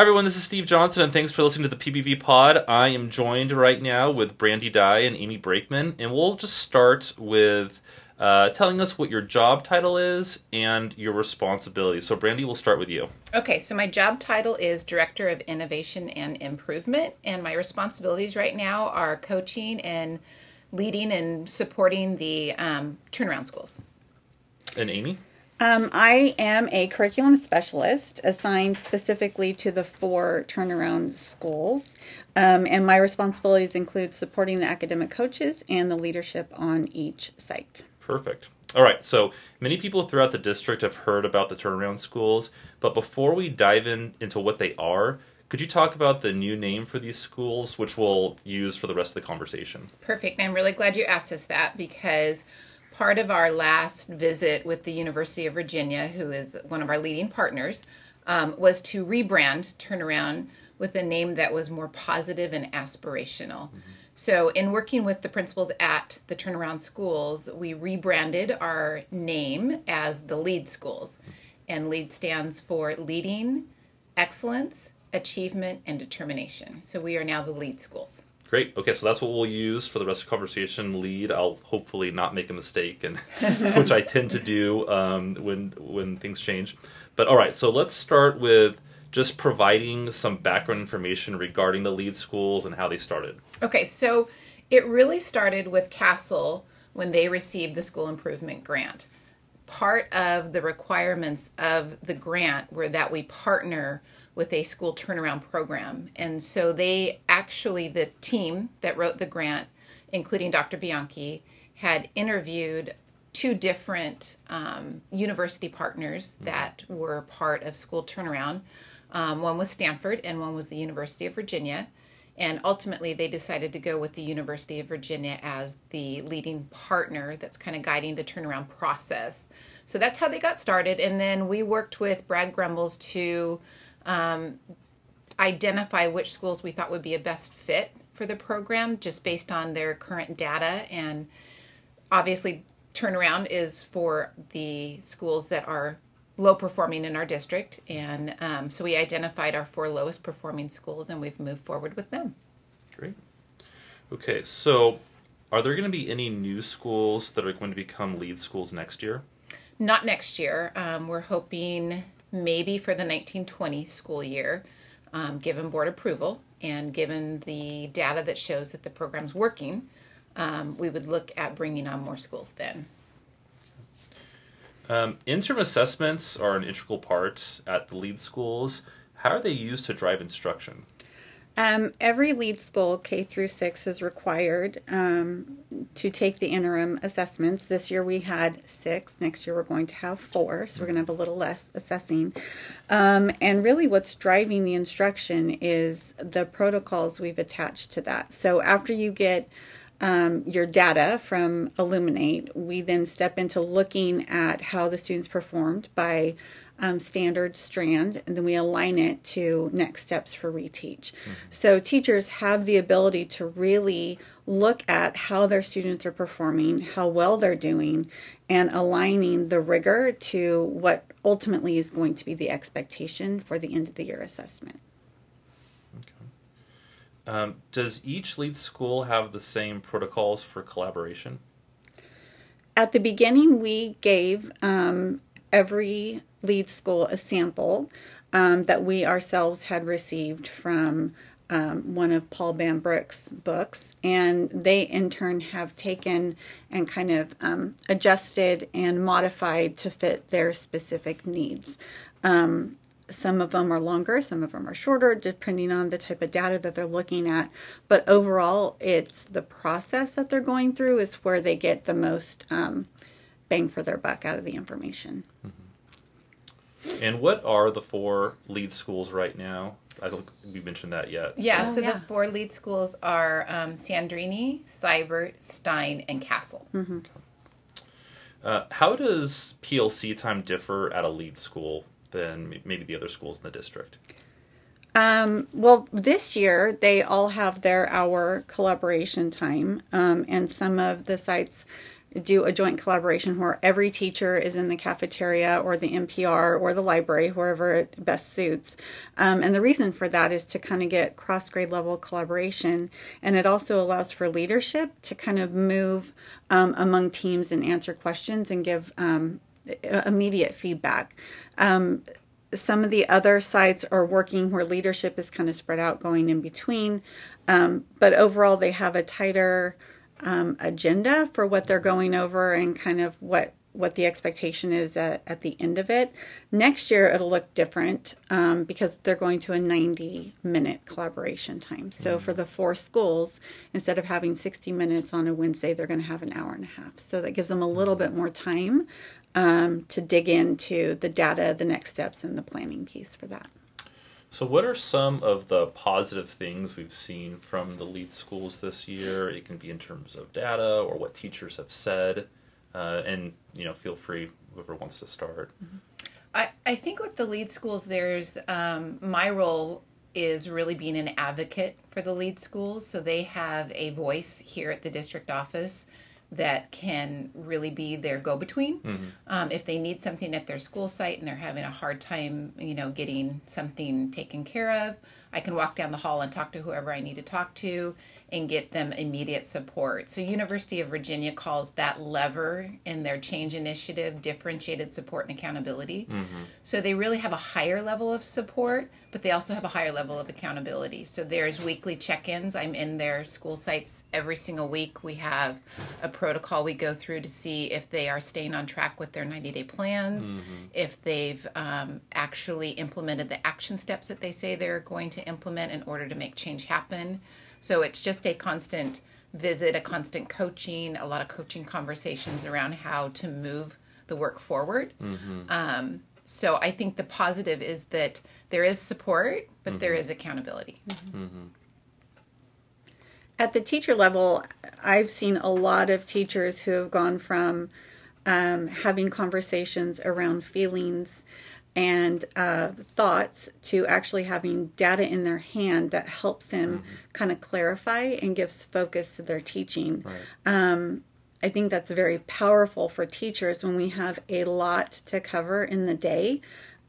Hi everyone, this is Steve Johnson, and thanks for listening to the PBV Pod. I am joined right now with Brandy Dye and Amy Brakeman, and we'll just start with uh, telling us what your job title is and your responsibilities. So, Brandy, we'll start with you. Okay, so my job title is Director of Innovation and Improvement, and my responsibilities right now are coaching and leading and supporting the um, turnaround schools. And Amy? Um, I am a curriculum specialist assigned specifically to the four turnaround schools. Um, and my responsibilities include supporting the academic coaches and the leadership on each site. Perfect. All right, so many people throughout the district have heard about the turnaround schools, but before we dive in into what they are, could you talk about the new name for these schools, which we'll use for the rest of the conversation? Perfect. I'm really glad you asked us that because part of our last visit with the University of Virginia, who is one of our leading partners, um, was to rebrand Turnaround with a name that was more positive and aspirational. Mm-hmm. So, in working with the principals at the Turnaround Schools, we rebranded our name as the LEAD Schools. And LEAD stands for Leading, Excellence, Achievement, and Determination. So, we are now the LEAD Schools. Great. Okay, so that's what we'll use for the rest of the conversation. Lead. I'll hopefully not make a mistake, and which I tend to do um, when when things change. But all right, so let's start with just providing some background information regarding the lead schools and how they started. Okay, so it really started with Castle when they received the school improvement grant. Part of the requirements of the grant were that we partner with a school turnaround program. And so they actually, the team that wrote the grant, including Dr. Bianchi, had interviewed two different um, university partners mm-hmm. that were part of school turnaround. Um, one was Stanford and one was the University of Virginia. And ultimately, they decided to go with the University of Virginia as the leading partner that's kind of guiding the turnaround process. So that's how they got started. And then we worked with Brad Grumbles to um, identify which schools we thought would be a best fit for the program just based on their current data. And obviously, turnaround is for the schools that are low performing in our district. And um, so we identified our four lowest performing schools and we've moved forward with them. Great. Okay, so are there going to be any new schools that are going to become lead schools next year? Not next year. Um, we're hoping maybe for the 1920 school year, um, given board approval and given the data that shows that the program's working, um, we would look at bringing on more schools then. Um, interim assessments are an integral part at the lead schools. How are they used to drive instruction? Um, every lead school, K through six, is required um, to take the interim assessments. This year we had six. Next year we're going to have four, so we're going to have a little less assessing. Um, and really, what's driving the instruction is the protocols we've attached to that. So after you get um, your data from Illuminate, we then step into looking at how the students performed by um, standard strand, and then we align it to next steps for reteach. Mm-hmm. So teachers have the ability to really look at how their students are performing, how well they're doing, and aligning the rigor to what ultimately is going to be the expectation for the end of the year assessment. Okay. Um, does each lead school have the same protocols for collaboration? At the beginning, we gave um, every lead school a sample um, that we ourselves had received from um, one of Paul Bambrick's books, and they in turn have taken and kind of um, adjusted and modified to fit their specific needs. Um, some of them are longer, some of them are shorter, depending on the type of data that they're looking at. But overall, it's the process that they're going through is where they get the most um, bang for their buck out of the information. Mm-hmm. And what are the four lead schools right now? I don't think we mentioned that yet. Yeah, so, oh, yeah. the four lead schools are um, Sandrini, Seibert, Stine, and Castle. Mm-hmm. Okay. Uh, how does PLC time differ at a lead school than maybe the other schools in the district? Um, well, this year they all have their hour collaboration time, um, and some of the sites do a joint collaboration where every teacher is in the cafeteria or the MPR or the library, wherever it best suits. Um, and the reason for that is to kind of get cross grade level collaboration. And it also allows for leadership to kind of move um, among teams and answer questions and give um, immediate feedback. Um, some of the other sites are working where leadership is kind of spread out going in between. Um, but overall, they have a tighter um, agenda for what they're going over and kind of what what the expectation is at, at the end of it. Next year, it'll look different um, because they're going to a 90 minute collaboration time. So mm-hmm. for the four schools, instead of having 60 minutes on a Wednesday, they're going to have an hour and a half. So that gives them a little bit more time um, to dig into the data, the next steps, and the planning piece for that. So, what are some of the positive things we've seen from the lead schools this year? It can be in terms of data or what teachers have said, uh, and you know, feel free whoever wants to start. Mm-hmm. I I think with the lead schools, there's um, my role is really being an advocate for the lead schools, so they have a voice here at the district office that can really be their go-between mm-hmm. um, if they need something at their school site and they're having a hard time you know getting something taken care of i can walk down the hall and talk to whoever i need to talk to and get them immediate support. So University of Virginia calls that lever in their change initiative differentiated support and accountability. Mm-hmm. So they really have a higher level of support, but they also have a higher level of accountability. So there's weekly check-ins. I'm in their school sites every single week. We have a protocol we go through to see if they are staying on track with their 90-day plans, mm-hmm. if they've um, actually implemented the action steps that they say they're going to implement in order to make change happen. So it's just a constant visit, a constant coaching, a lot of coaching conversations around how to move the work forward. Mm-hmm. Um, so I think the positive is that there is support, but mm-hmm. there is accountability. Mm-hmm. mm-hmm. At the teacher level, I've seen a lot of teachers who have gone from um, having conversations around feelings and uh, thoughts to actually having data in their hand that helps them mm-hmm. kind of clarify and gives focus to their teaching. Right. Um, I think that's very powerful for teachers when we have a lot to cover in the day.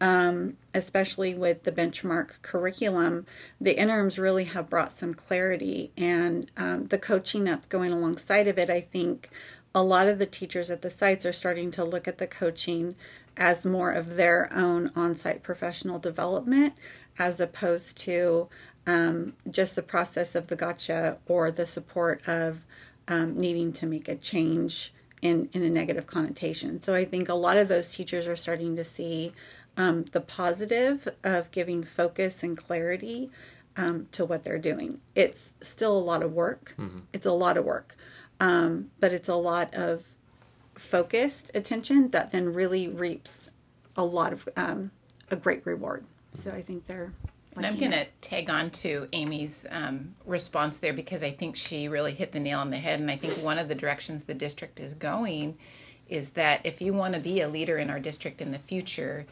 Um, especially with the benchmark curriculum, the interims really have brought some clarity, and um, the coaching that's going alongside of it, I think, a lot of the teachers at the sites are starting to look at the coaching as more of their own on site professional development as opposed to um, just the process of the gotcha or the support of um, needing to make a change in, in a negative connotation. So I think a lot of those teachers are starting to see um, the positive of giving focus and clarity um, to what they're doing. It's still a lot of work. Mm-hmm. It's a lot of work, um, but it's a lot of focused attention that then really reaps a lot of um, a great reward. So I think they're. And I'm going to tag on to Amy's um, response there because I think she really hit the nail on the head. And I think one of the directions the district is going is that if you want to be a leader in our district in the future,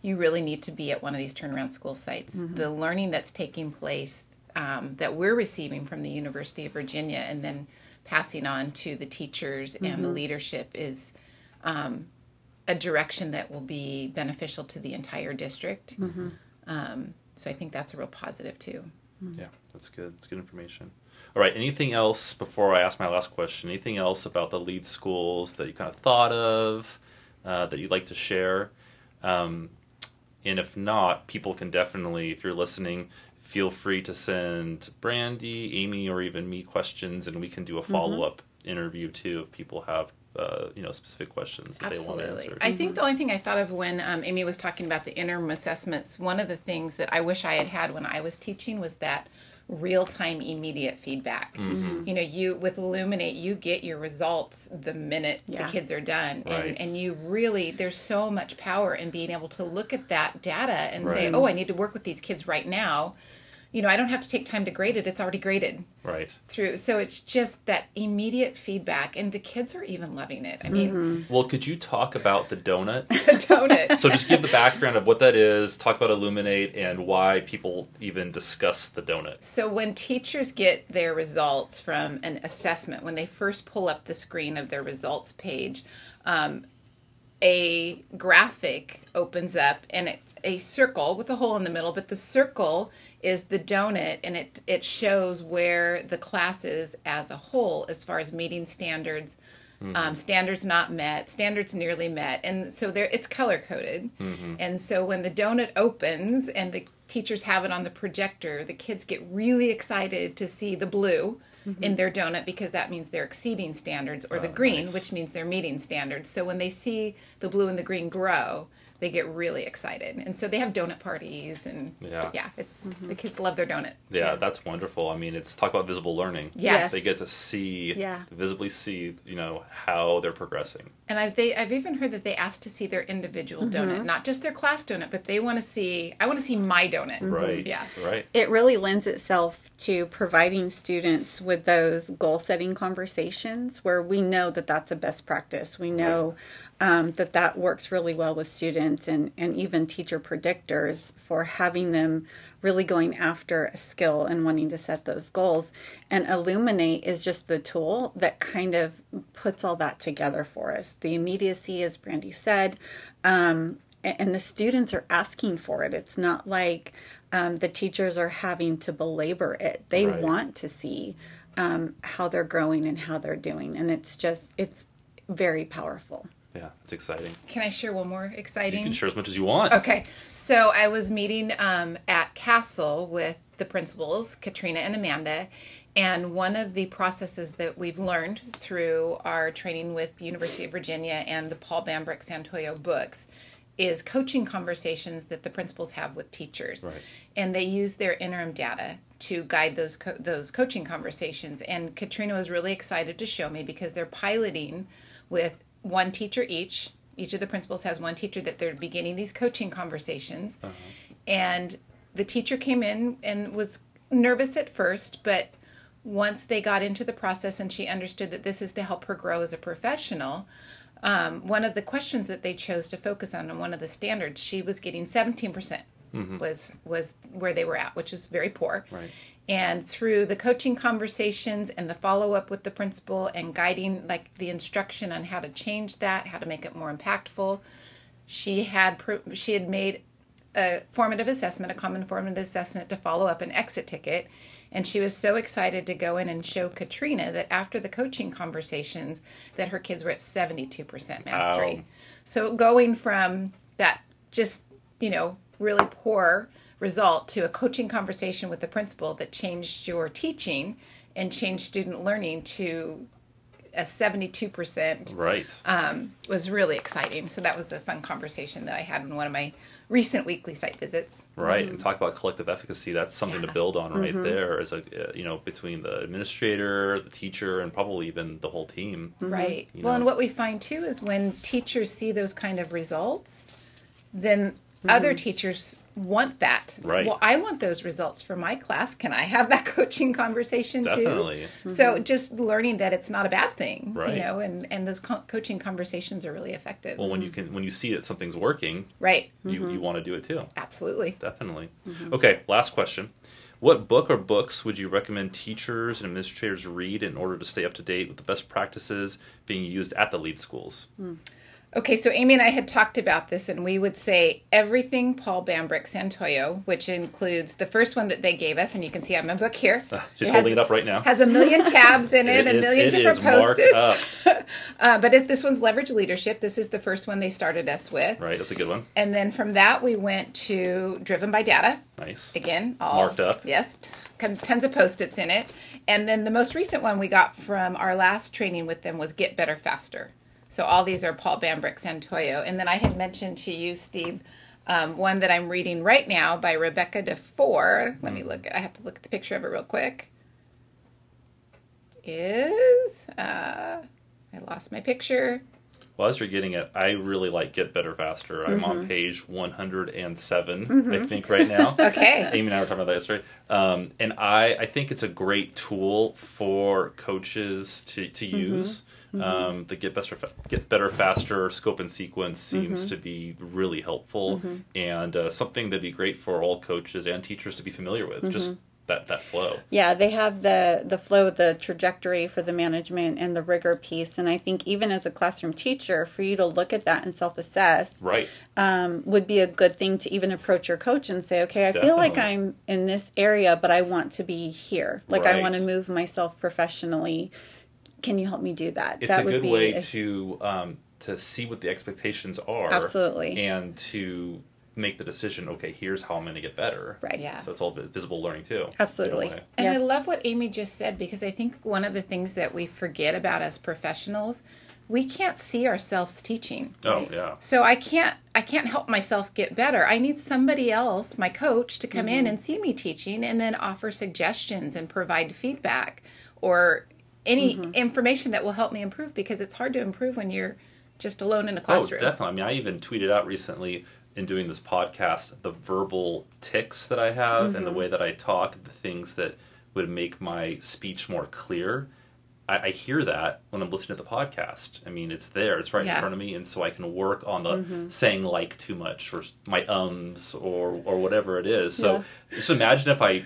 you really need to be at one of these turnaround school sites. Mm-hmm. The learning that's taking place um, that we're receiving from the University of Virginia and then passing on to the teachers mm-hmm. and the mm-hmm. leadership is um, a direction that will be beneficial to the entire district. Mm-hmm. Um, so I think that's a real positive too. Mm-hmm. Yeah, that's good. That's good information. All right. Anything else before I ask my last question? Anything else about the lead schools that you kind of thought of uh, that you'd like to share? Um, and if not, people can definitely, if you're listening, feel free to send Brandy, Amy, or even me questions, and we can do a follow up mm-hmm. interview too if people have uh, you know specific questions that Absolutely. they want answered. I think the only thing I thought of when um, Amy was talking about the interim assessments, one of the things that I wish I had had when I was teaching was that real time immediate feedback. Mm-hmm. You know, you with Illuminate, you get your results the minute yeah. the kids are done, right. and and you really there's so much power in being able to look at that data and right. say, oh, I need to work with these kids right now you know, I don't have to take time to grade it. It's already graded Right. through. So it's just that immediate feedback. And the kids are even loving it. I mean, Well, could you talk about the donut? don't it? so just give the background of what that is, talk about Illuminate, and why people even discuss the donut. So when teachers get their results from an assessment, when they first pull up the screen of their results page, um, a graphic opens up and it's a circle with a hole in the middle, but the circle is the donut and it, it shows where the class is as a whole as far as meeting standards. Um, standards not met, standards nearly met, and so there it's color coded. And so when the donut opens and the teachers have it on the projector, the kids get really excited to see the blue in mm-hmm. their donut because that means they're exceeding standards, or the Oh, green, nice. which means they're meeting standards. So when they see the blue and the green grow, they get really excited, and so they have donut parties, and Yeah. it's mm-hmm. the kids love their donut. Yeah, that's wonderful. I mean, it's talk about visible learning. Yes. They get to see, Yeah. visibly see, you know, how they're progressing. And I've they I've even heard that they ask to see their individual mm-hmm. donut, not just their class donut, but they want to see. I want to see my donut. Right. Yeah. Right. it really lends itself to providing students with those goal setting conversations where we know that that's a best practice. We know um, that that works really well with students and, and even teacher predictors for having them really going after a skill and wanting to set those goals. And Illuminate is just the tool that kind of puts all that together for us. The immediacy, as Brandy said, um, and the students are asking for it. It's not like um, the teachers are having to belabor it. They Right. want to see um, how they're growing and how they're doing, and it's just it's very powerful. Yeah, it's exciting. Can I share one more exciting? You can share as much as you want. Okay, so I was meeting um, at Castle with the principals, Katrina and Amanda, and one of the processes that we've learned through our training with University of Virginia and the Paul Bambrick Santoyo books is coaching conversations that the principals have with teachers, Right. and they use their interim data to guide those co- those coaching conversations. And Katrina was really excited to show me because they're piloting with one teacher each. Each of the principals has one teacher that they're beginning these coaching conversations. And the teacher came in and was nervous at first, but once they got into the process and she understood that this is to help her grow as a professional, um, one of the questions that they chose to focus on and one of the standards, she was getting 17% percent was was where they were at, which is very poor. Right. And through the coaching conversations and the follow up with the principal and guiding like the instruction on how to change that, how to make it more impactful, she had she had made a formative assessment, a common formative assessment to follow up an exit ticket. And she was so excited to go in and show Katrina that after the coaching conversations that her kids were at 72% mastery. Wow. So going from that just, you know, really poor result to a coaching conversation with the principal that changed your teaching and changed student learning to a 72% Right. um, was really exciting. So that was a fun conversation that I had in one of my recent weekly site visits. Right, and talk about collective efficacy. That's something to build on right there. As a uh, you know, between the administrator, the teacher, and probably even the whole team. Right. You Well, and what we find too is when teachers see those kind of results, then other mm-hmm. teachers want that. Right. Well, I want those results for my class. Can I have that coaching conversation too? Definitely. So mm-hmm. just learning that it's not a bad thing, Right. you know, and and those co- coaching conversations are really effective. Well, when you can, when you see that something's working, right. you you mm-hmm. want to do it too. Absolutely. Definitely. Okay, last question. What book or books would you recommend teachers and administrators read in order to stay up to date with the best practices being used at the lead schools? Hmm. Okay, so Amy and I had talked about this, and we would say everything Paul Bambrick Santoyo, which includes the first one that they gave us, and you can see I have my book here. Just It holding has- it up right now. Has a million tabs in it, It a is- million it different post-its. uh, but if this one's leverage leadership. This is the first one they started us with, Right, that's a good one. and then from that we went to Driven by Data. Nice. Again, all Marked up. Yes, tons of post-its in it. And then the most recent one we got from our last training with them was Get Better Faster. So all these are Paul Bambrick Santoyo. And then I had mentioned to you, Steve, um, one that I'm reading right now by Rebecca DuFour. Let me look. I have to look at the picture of it real quick. Is uh, I lost my picture. Well, as you're getting it, I really like Get Better Faster. I'm Mm-hmm. on page 107, I think, right now. Okay. Amy and I were talking about that yesterday. Um, and I, I think it's a great tool for coaches to, to Mm-hmm. use. Um, the Get Better, Get Better Faster scope and sequence seems Mm-hmm. to be really helpful and uh, something that'd be great for all coaches and teachers to be familiar with. Just Mm-hmm. That, that flow. Yeah, they have the the flow, the trajectory for the management and the rigor piece, and I think even as a classroom teacher, for you to look at that and self assess, Right. um, would be a good thing to even approach your coach and say, okay, I feel like I'm in this area, but I want to be here. Like I want to move myself professionally. Can you help me do that? it's that a would good be way a- to um, to see what the expectations are Absolutely. and to make the decision okay here's how i'm going to get better Right. Yeah. so it's all visible learning too Absolutely. in a way. And I love what Amy just said because I think one of the things that we forget about as professionals, we can't see ourselves teaching. oh yeah So I can't I can't help myself get better. I need somebody else, my coach, to come Mm-hmm. in and see me teaching and then offer suggestions and provide feedback or any Mm-hmm. information that will help me improve because it's hard to improve when you're just alone in a classroom. oh classroom. definitely i mean i even tweeted out recently in doing this podcast the verbal tics that i have and the Mm-hmm. way that i talk the things that would make my speech more clear I, I hear that when I'm listening to the podcast. I mean, it's there, it's right Yeah. in front of me, and so I can work on the Mm-hmm. saying like too much or my ums or or whatever it is. So just imagine if I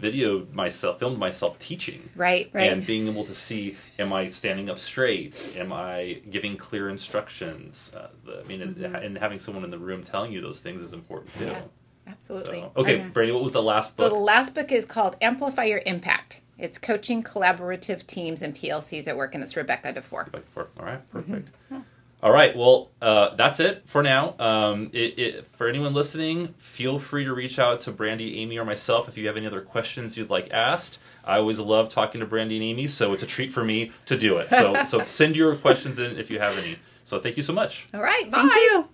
videoed myself, filmed myself teaching, Right. Right. and being able to see: Am I standing up straight? Am I giving clear instructions? Uh, the, I mean, and- and having someone in the room telling you those things is important too. Mm-hmm. Yeah. Absolutely. So, okay, Okay. Brady, what was the last book? The last book is called Amplify Your Impact. It's coaching collaborative teams and PLCs at work, and it's Rebecca DuFour. Back for- All right, Mm-hmm. Perfect. All right, well, uh, that's it for now. Um, it, it, for anyone listening, feel free to reach out to Brandy, Amy, or myself if you have any other questions you'd like asked. I always love talking to Brandy and Amy, so it's a treat for me to do it. So, so send your questions in if you have any. So, thank you so much. All right. Bye. Thank you.